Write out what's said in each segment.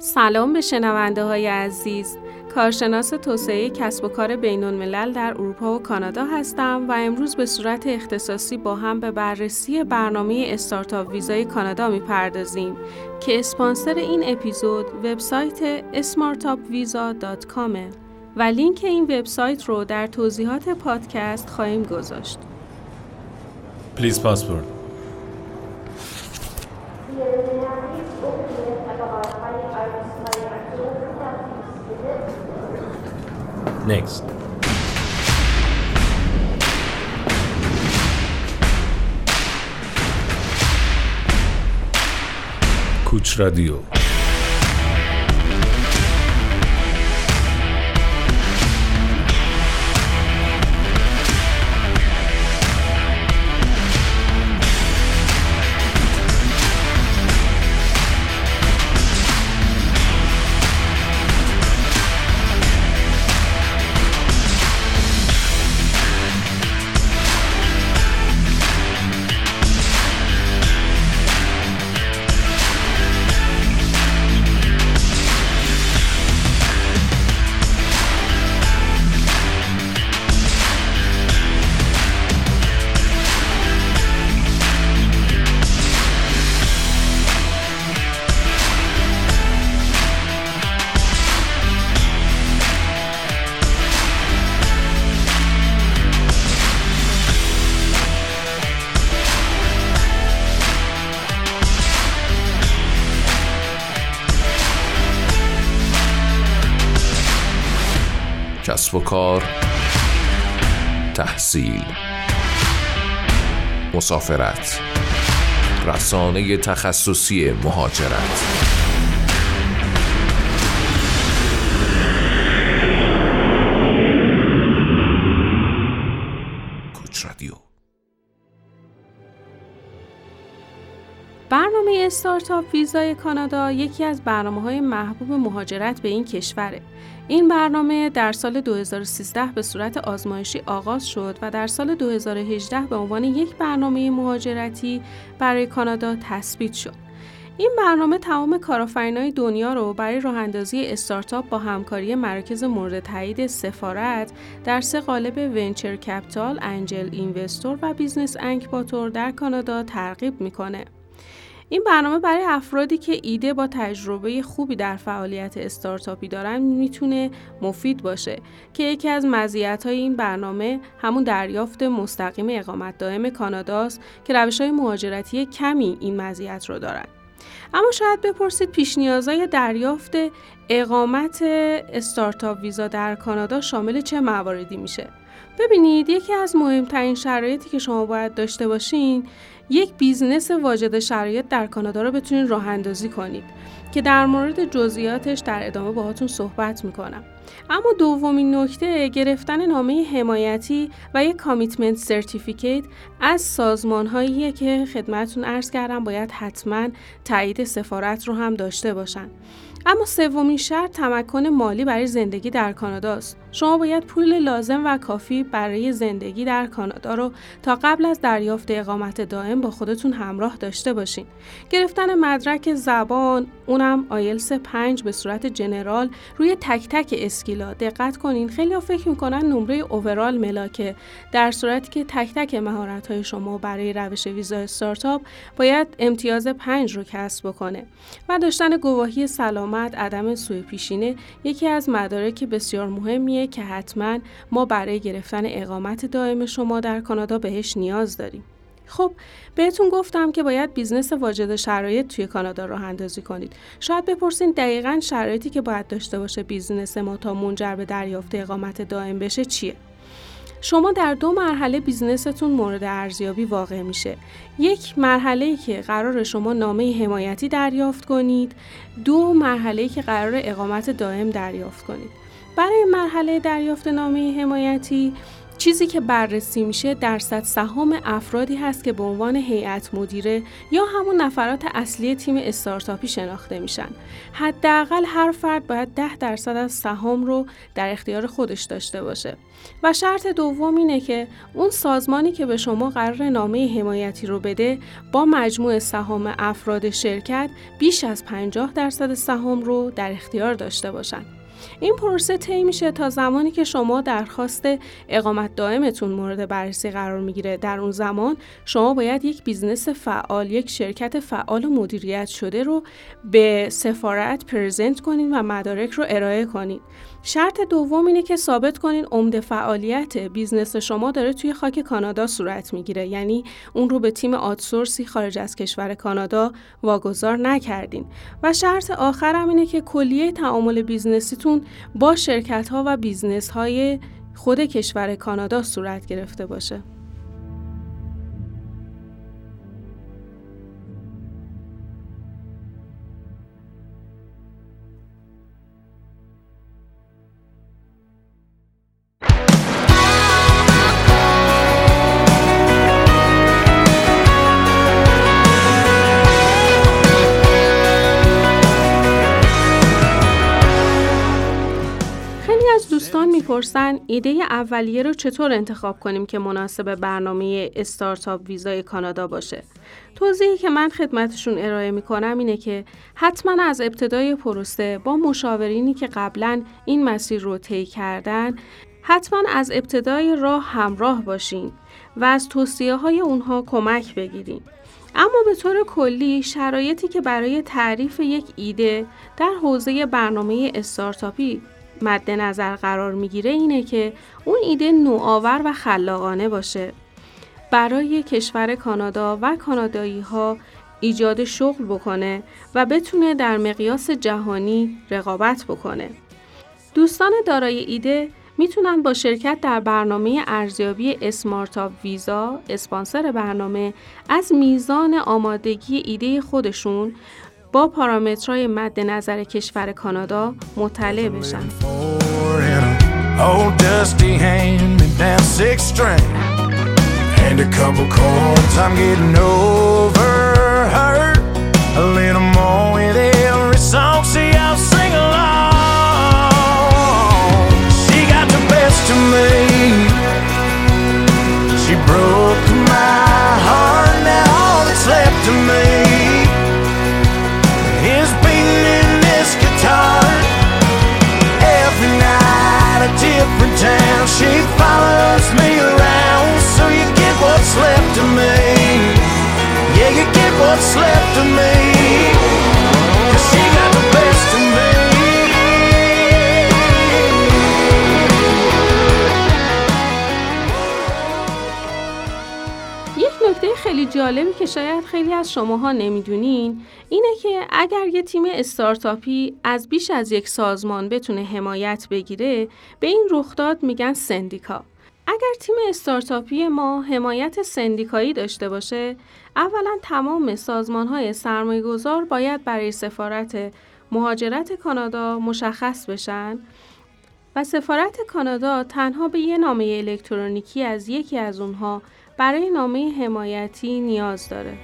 سلام به شنونده های عزیز کارشناس توسعه کسب و کار بین الملل در اروپا و کانادا هستم و امروز به صورت اختصاصی با هم به بررسی برنامه استارتاپ ویزای کانادا می‌پردازیم که اسپانسر این اپیزود وبسایت smartupvisa.com و لینک این وبسایت رو در توضیحات پادکست خواهیم گذاشت. Please passport. next. Kuç کسب و کار تحصیل مسافرت رسانه تخصصی مهاجرت. استارتاپ ویزای کانادا یکی از برنامه های محبوب مهاجرت به این کشوره. این برنامه در سال 2013 به صورت آزمایشی آغاز شد و در سال 2018 به عنوان یک برنامه مهاجرتی برای کانادا تثبیت شد. این برنامه تمام کارآفرینای دنیا رو برای راه اندازی استارتاپ با همکاری مراکز مورد تایید سفارت در سه قالب venture capital، angel investor و business incubator در کانادا ترغیب می‌کنه. این برنامه برای افرادی که ایده با تجربه خوبی در فعالیت استارتاپی دارن می‌تونه مفید باشه که یکی از مزیت‌های این برنامه همون دریافت مستقیم اقامت دائم کاناداست که روش‌های مهاجرتی کمی این مزیت رو دارن. اما شاید بپرسید پیش نیازهای دریافت اقامت startup visa در کانادا شامل چه مواردی میشه؟ ببینید یکی از مهمترین شرایطی که شما باید داشته باشین یک business واجد شرایط در کانادا رو بتونید راه اندازی کنید که در مورد جزئیاتش در ادامه باهاتون صحبت می‌کنم اما دومین نکته گرفتن نامه حمایتی و یک commitment certificate از سازمان هایی که خدمتون عرض کردم باید حتما تایید سفارت رو هم داشته باشن اما سومین شرط تمکن مالی برای زندگی در کانادا است. شما باید پول لازم و کافی برای زندگی در کانادا رو تا قبل از دریافت اقامت دائم با خودتون همراه داشته باشین. گرفتن مدرک زبان، اونم آیلس 5 به صورت جنرال روی تک تک اسکیلا دقت کنین. خیلی فکر می‌کنن نمره اوورال ملاکه در صورتی که تک تک مهارت های شما برای روش ویزا استارتاپ باید امتیاز 5 رو کسب بکنه و داشتن گواهی سلامت عدم سوء پیشینه یکی از مدارک بسیار مهمیه که حتما ما برای گرفتن اقامت دائم شما در کانادا بهش نیاز داریم. خب بهتون گفتم که باید business واجد شرایط توی کانادا راه اندازی کنید. شاید بپرسین دقیقا شرایطی که باید داشته باشه business ما تا منجر به دریافت اقامت دائم بشه چیه؟ شما در دو مرحله business تون مورد ارزیابی واقع میشه. یک مرحله ای که قرار شما نامه حمایتی دریافت کنید، دو مرحله ای که قرار اقامت دائم دریافت کنید. برای مرحله دریافت نامه حمایتی چیزی که بررسی میشه درصد سهام افرادی هست که به عنوان هیئت مدیره یا همون نفرات اصلی تیم استارتاپی شناخته میشن. حداقل هر فرد باید ده درصد از سهام رو در اختیار خودش داشته باشه. و شرط دوم اینه که اون سازمانی که به شما قرار نامه حمایتی رو بده با مجموع سهام افراد شرکت بیش از 50 درصد سهام رو در اختیار داشته باشن. این پروسه طی میشه تا زمانی که شما درخواست اقامت دائمتون مورد بررسی قرار می‌گیره. در اون زمان شما باید یک business فعال یک شرکت فعال و مدیریت شده رو به سفارت present کنید و مدارک رو ارائه کنید شرط دوم اینه که ثابت کنین عمده فعالیت business شما داره توی خاک کانادا صورت می‌گیره. یعنی اون رو به تیم outsource ی خارج از کشور کانادا واگذار نکردین. و شرط آخرم اینه که کلیه تعامل business یتون با شرکت ها و business های خود کشور کانادا صورت گرفته باشه. می‌پرسن ایده اولیه رو چطور انتخاب کنیم که مناسب برنامه استارتاپ ویزای کانادا باشه. توضیحی که من خدمتشون ارائه می‌کنم اینه که حتما از ابتدای پروسه با مشاورینی که قبلا این مسیر رو طی کردن حتما از ابتدای راه همراه باشین و از توصیه های اونها کمک بگیریم. اما به طور کلی شرایطی که برای تعریف یک ایده در حوزه برنامه استارتاپی مد نظر قرار می‌گیره اینه که اون ایده نوآور و خلاقانه باشه برای کشور کانادا و کانادایی ها ایجاد شغل بکنه و بتونه در مقیاس جهانی رقابت بکنه. دوستان دارای ایده می‌تونن با شرکت در برنامه ارزیابی اسمارتاپ ویزا اسپانسر برنامه از میزان آمادگی ایده خودشون با پارامترهای مد نظر کشور کانادا مطلع بشن. خیلی جالبی که شاید خیلی از شماها نمی‌دونین اینه که اگر یه تیم استارتاپی از بیش از یک سازمان بتونه حمایت بگیره به این رخداد میگن سندیکا. اگر تیم استارتاپی ما حمایت سندیکایی داشته باشه، اولا تمام سازمان های سرمایه گذار باید برای سفارت مهاجرت کانادا مشخص بشن و سفارت کانادا تنها به یه نامه الکترونیکی از یکی از اونها برای نامه حمایتی نیاز داره.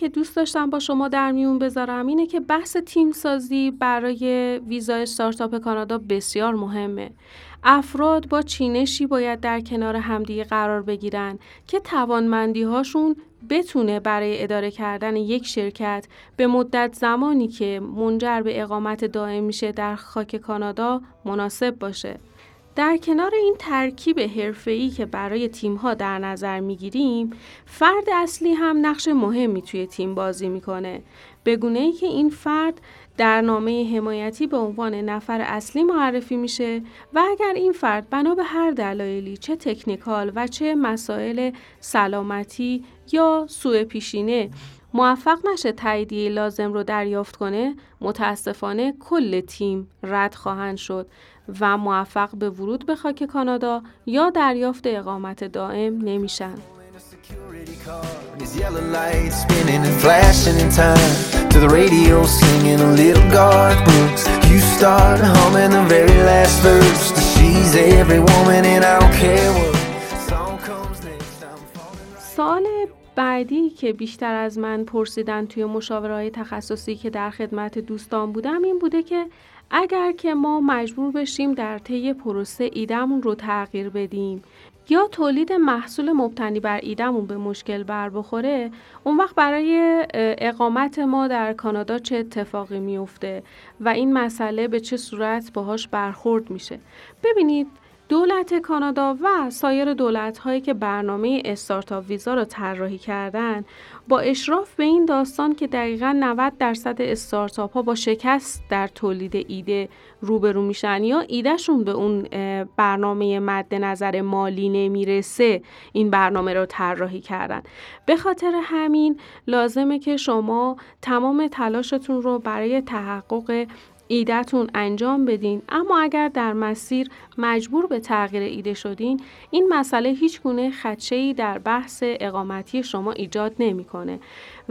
که دوست داشتم با شما در میون بذارم اینه که بحث تیم سازی برای ویزا استارتاپ کانادا بسیار مهمه. افراد با چینشی باید در کنار همدیگه قرار بگیرن که توانمندی هاشون بتونه برای اداره کردن یک شرکت به مدت زمانی که منجر به اقامت دائم میشه در خاک کانادا مناسب باشه. در کنار این ترکیب حرفه‌ای که برای تیم‌ها در نظر می‌گیریم، فرد اصلی هم نقش مهمی توی تیم بازی می‌کنه. به ای که این فرد در نامه حمایتی به عنوان نفر اصلی معرفی میشه و اگر این فرد بنا به هر دلایلی چه تکنیکال و چه مسائل سلامتی یا سوء پیشینه موفق نشه تاییدیه لازم رو دریافت کنه متاسفانه کل تیم رد خواهند شد و موفق به ورود به خاک کانادا یا دریافت اقامت دائم نمیشن. سال بعدی که بیشتر از من پرسیدن توی مشاورهای تخصصی که در خدمت دوستان بودم این بوده که اگر که ما مجبور بشیم در طی پروسه ایدمون رو تغییر بدیم یا تولید محصول مبتنی بر ایدمون به مشکل بر بخوره اون وقت برای اقامت ما در کانادا چه اتفاقی میفته و این مسئله به چه صورت باهاش برخورد میشه؟ ببینید دولت کانادا و سایر دولت هایی که برنامه استارتاپ ویزا را طراحی کردن با اشراف به این داستان که دقیقا 90 درصد استارتاپ ها با شکست در تولید ایده روبرو میشن یا ایدهشون به اون برنامه مد نظر مالی نمی‌رسه این برنامه رو طراحی کردن. به خاطر همین لازمه که شما تمام تلاشتون رو برای تحقق ایدهتون انجام بدین. اما اگر در مسیر مجبور به تغییر ایده شدین این مسئله هیچ گونه خدشه در بحث اقامتی شما ایجاد نمی‌کنه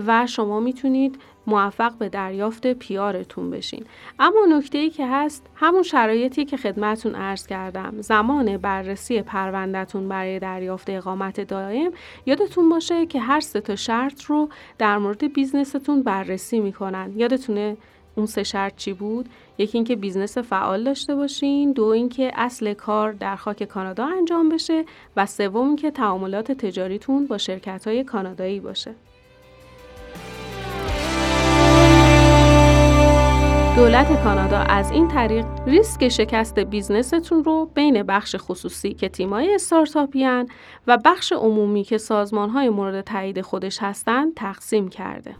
و شما می‌تونید موفق به دریافت پیارتون بشین. اما نکته ای که هست همون شرایطی که خدمتون عرض کردم. زمان بررسی پروندهتون برای دریافت اقامت دائم یادتون باشه که هر سه تا شرط رو در مورد business تون بررسی می‌کنن. یادتونه اون سه شرط چی بود یکی اینکه business فعال داشته باشین دو اینکه اصل کار در خاک کانادا انجام بشه و سوم اینکه تعاملات تجاریتون با شرکت های کانادایی باشه دولت کانادا از این طریق ریسک شکست business تون رو بین بخش خصوصی که تیمای استارتاپیان و بخش عمومی که سازمانهای مورد تایید خودش هستند تقسیم کرده.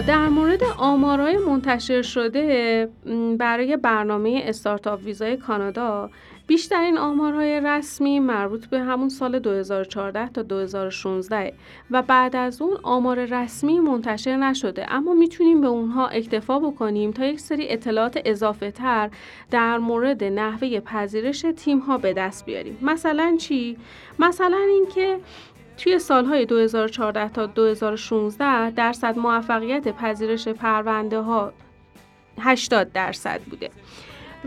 در مورد آمارهای منتشر شده برای برنامه استارتاپ ویزای کانادا بیشترین آمارهای رسمی مربوط به همون سال 2014 تا 2016 و بعد از اون آمار رسمی منتشر نشده اما می‌تونیم به اونها اکتفا بکنیم تا یک سری اطلاعات اضافه تر در مورد نحوه پذیرش تیم ها به دست بیاریم مثلا چی؟ مثلا اینکه توی سالهای 2014 تا 2016 درصد موفقیت پذیرش پرونده ها 80 درصد بوده.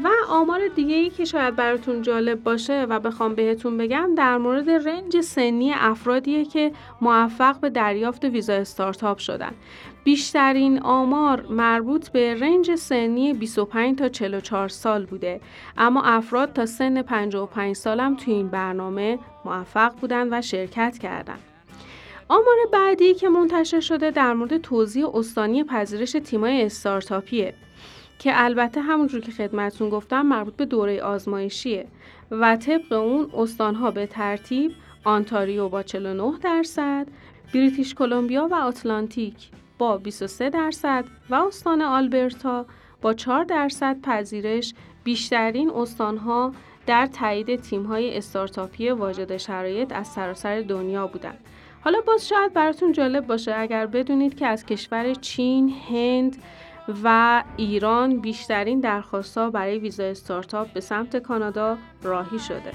و آمار دیگه ای که شاید براتون جالب باشه و بخوام بهتون بگم در مورد رنج سنی افرادیه که موفق به دریافت ویزا استارتاپ شدن. بیشترین آمار مربوط به رنج سنی 25 تا 44 سال بوده. اما افراد تا سن 55 سالم توی این برنامه موفق بودن و شرکت کردند. آمار بعدی که منتشر شده در مورد توضیح استانی پذیرش تیمای استارتاپیه. که البته همونجور که خدمتون گفتم مربوط به دوره آزمایشیه و طبق اون استانها به ترتیب آنتاریو با 49 درصد، بریتیش کلمبیا و آتلانتیک با 23 درصد و استان آلبرتا با 4 درصد پذیرش بیشترین استانها در تایید تیم‌های استارتاپی واجد شرایط از سراسر دنیا بودند. حالا باز شاید براتون جالب باشه اگر بدونید که از کشور چین، هند و ایران بیشترین درخواستها برای ویزا استارتاپ به سمت کانادا راهی شده.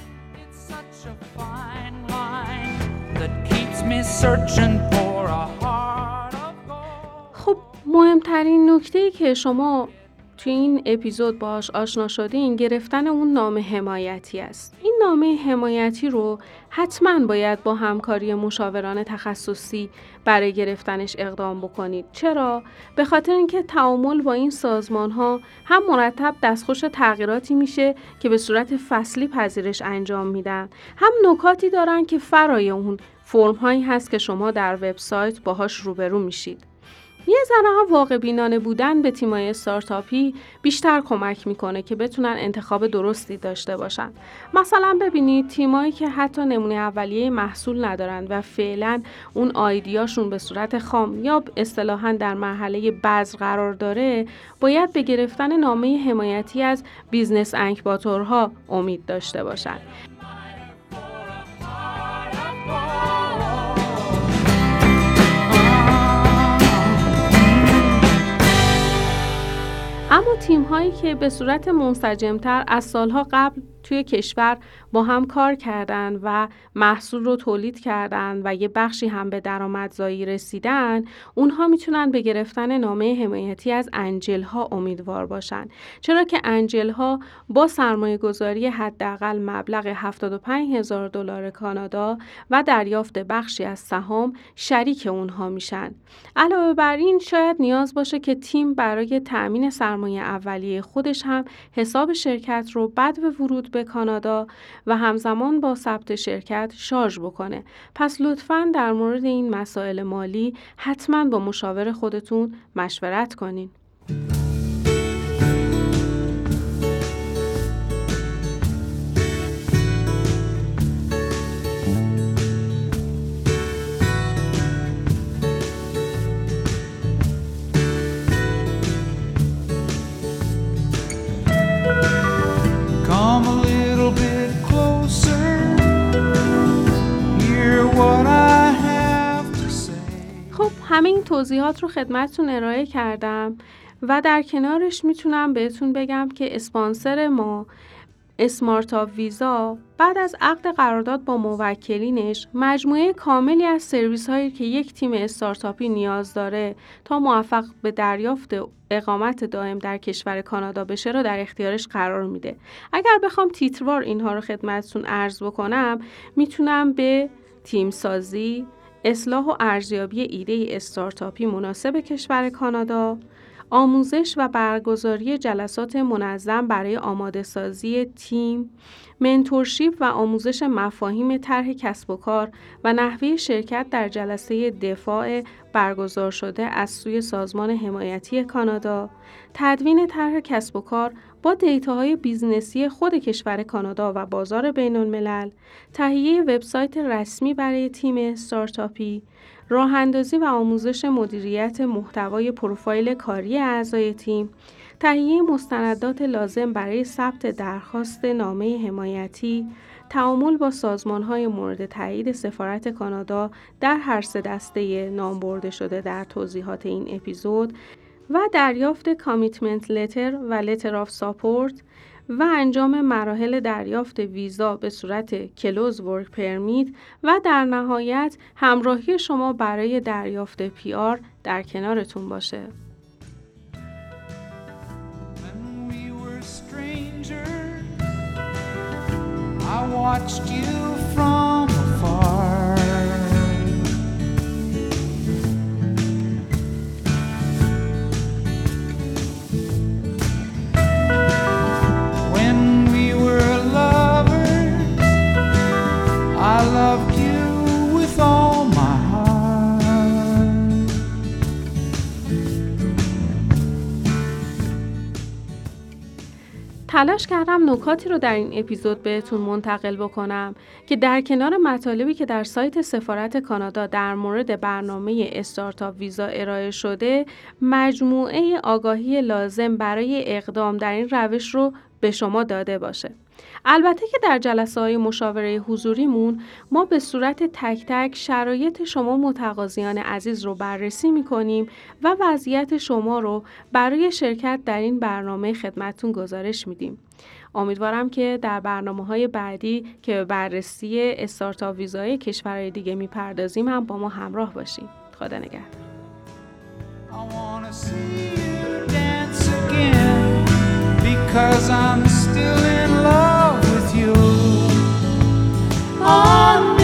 خب مهمترین نکته که شما توی این اپیزود باش آشنا شدین گرفتن اون نام حمایتی است. این نامه حمایتی رو حتما باید با همکاری مشاوران تخصصی برای گرفتنش اقدام بکنید. چرا؟ به خاطر اینکه تعامل با این سازمان ها هم مرتب دستخوش تغییراتی میشه که به صورت فصلی پذیرش انجام میدن. هم نکاتی دارن که فرای اون فرم هایی هست که شما در وبسایت باهاش روبرو میشید. یه ذره هم واقع بینانه بودن به تیمای استارتاپی بیشتر کمک می‌کنه که بتونن انتخاب درستی داشته باشن. مثلا ببینید تیمایی که حتی نمونه اولیه محصول ندارن و فعلا اون آیدیاشون به صورت خام یا اصطلاحا در مرحله بذر قرار داره باید به گرفتن نامه حمایتی از business incubator ها امید داشته باشن. اما تیم هایی که به صورت منسجمتر از سالها قبل توی کشور با هم کار کردن و محصول رو تولید کردن و یه بخشی هم به درآمدزایی رسیدن اونها می‌تونن به گرفتن نامه حمایتی از انجل ها امیدوار باشن. چرا که انجل ها با سرمایه گذاری حداقل مبلغ 75 هزار دلار کانادا و دریافت بخشی از سهام شریک اونها میشن. علاوه بر این شاید نیاز باشه که تیم برای تأمین سرمایه اولیه خودش هم حساب شرکت رو بعد ورود به کانادا و همزمان با ثبت شرکت شارژ بکنه. پس لطفا در مورد این مسائل مالی حتما با مشاور خودتون مشورت کنین. همه این توضیحات رو خدمتتون ارائه کردم و در کنارش می‌تونم بهتون بگم که اسپانسر ما اسمارتا ویزا بعد از عقد قرارداد با موکلینش مجموعه کاملی از سرویس هایی که یک تیم استارتاپی نیاز داره تا موفق به دریافت اقامت دائم در کشور کانادا بشه رو در اختیارش قرار میده. اگر بخوام تیتروار اینها رو خدمتتون عرض بکنم می‌تونم به تیم سازی، اصلاح و ارزیابی ایده استارتاپی مناسب کشور کانادا، آموزش و برگزاری جلسات منظم برای آماده سازی تیم، منتورشیپ و آموزش مفاهیم طرح کسب و کار و نحوه شرکت در جلسه دفاع برگزار شده از سوی سازمان حمایتی کانادا، تدوین طرح کسب و کار با data های business ی خود کشور کانادا و بازار بین الملل، تهیه وبسایت رسمی برای تیم استارتاپی، راه اندازی و آموزش مدیریت محتوای پروفایل کاری اعضای تیم، تهیه مستندات لازم برای ثبت درخواست نامه حمایتی، تعامل با های مورد تایید سفارت کانادا در هر سه دسته نام برده شده در توضیحات این اپیزود و دریافت commitment letter و letter of support و انجام مراحل دریافت ویزا به صورت closed work permit و در نهایت همراهی شما برای دریافت PR در کنارتون باشه. تلاش کردم نکاتی رو در این اپیزود بهتون منتقل بکنم که در کنار مطالبی که در سایت سفارت کانادا در مورد برنامه استارتاپ ویزا ارائه شده مجموعه آگاهی لازم برای اقدام در این روش رو به شما داده باشه. البته که در جلسه های مشاوره حضوریمون ما به صورت تک تک شرایط شما متقاضیان عزیز رو بررسی می کنیم و وضعیت شما رو برای شرکت در این برنامه خدمتون گزارش میدیم. امیدوارم که در برنامه های بعدی که به بررسی استارتاپ ویزای کشورهای دیگه می‌پردازیم هم با ما همراه باشیم. خدا نگهدار. Because I'm still in love with you. On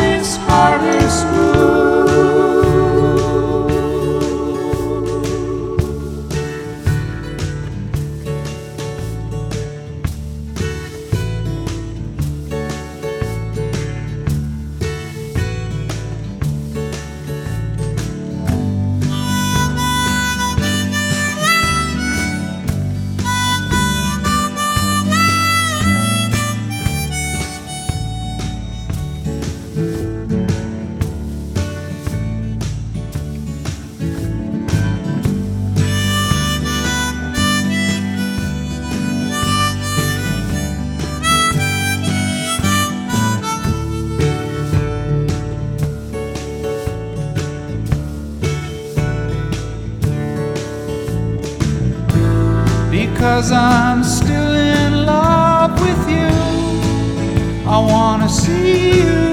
I wanna see you.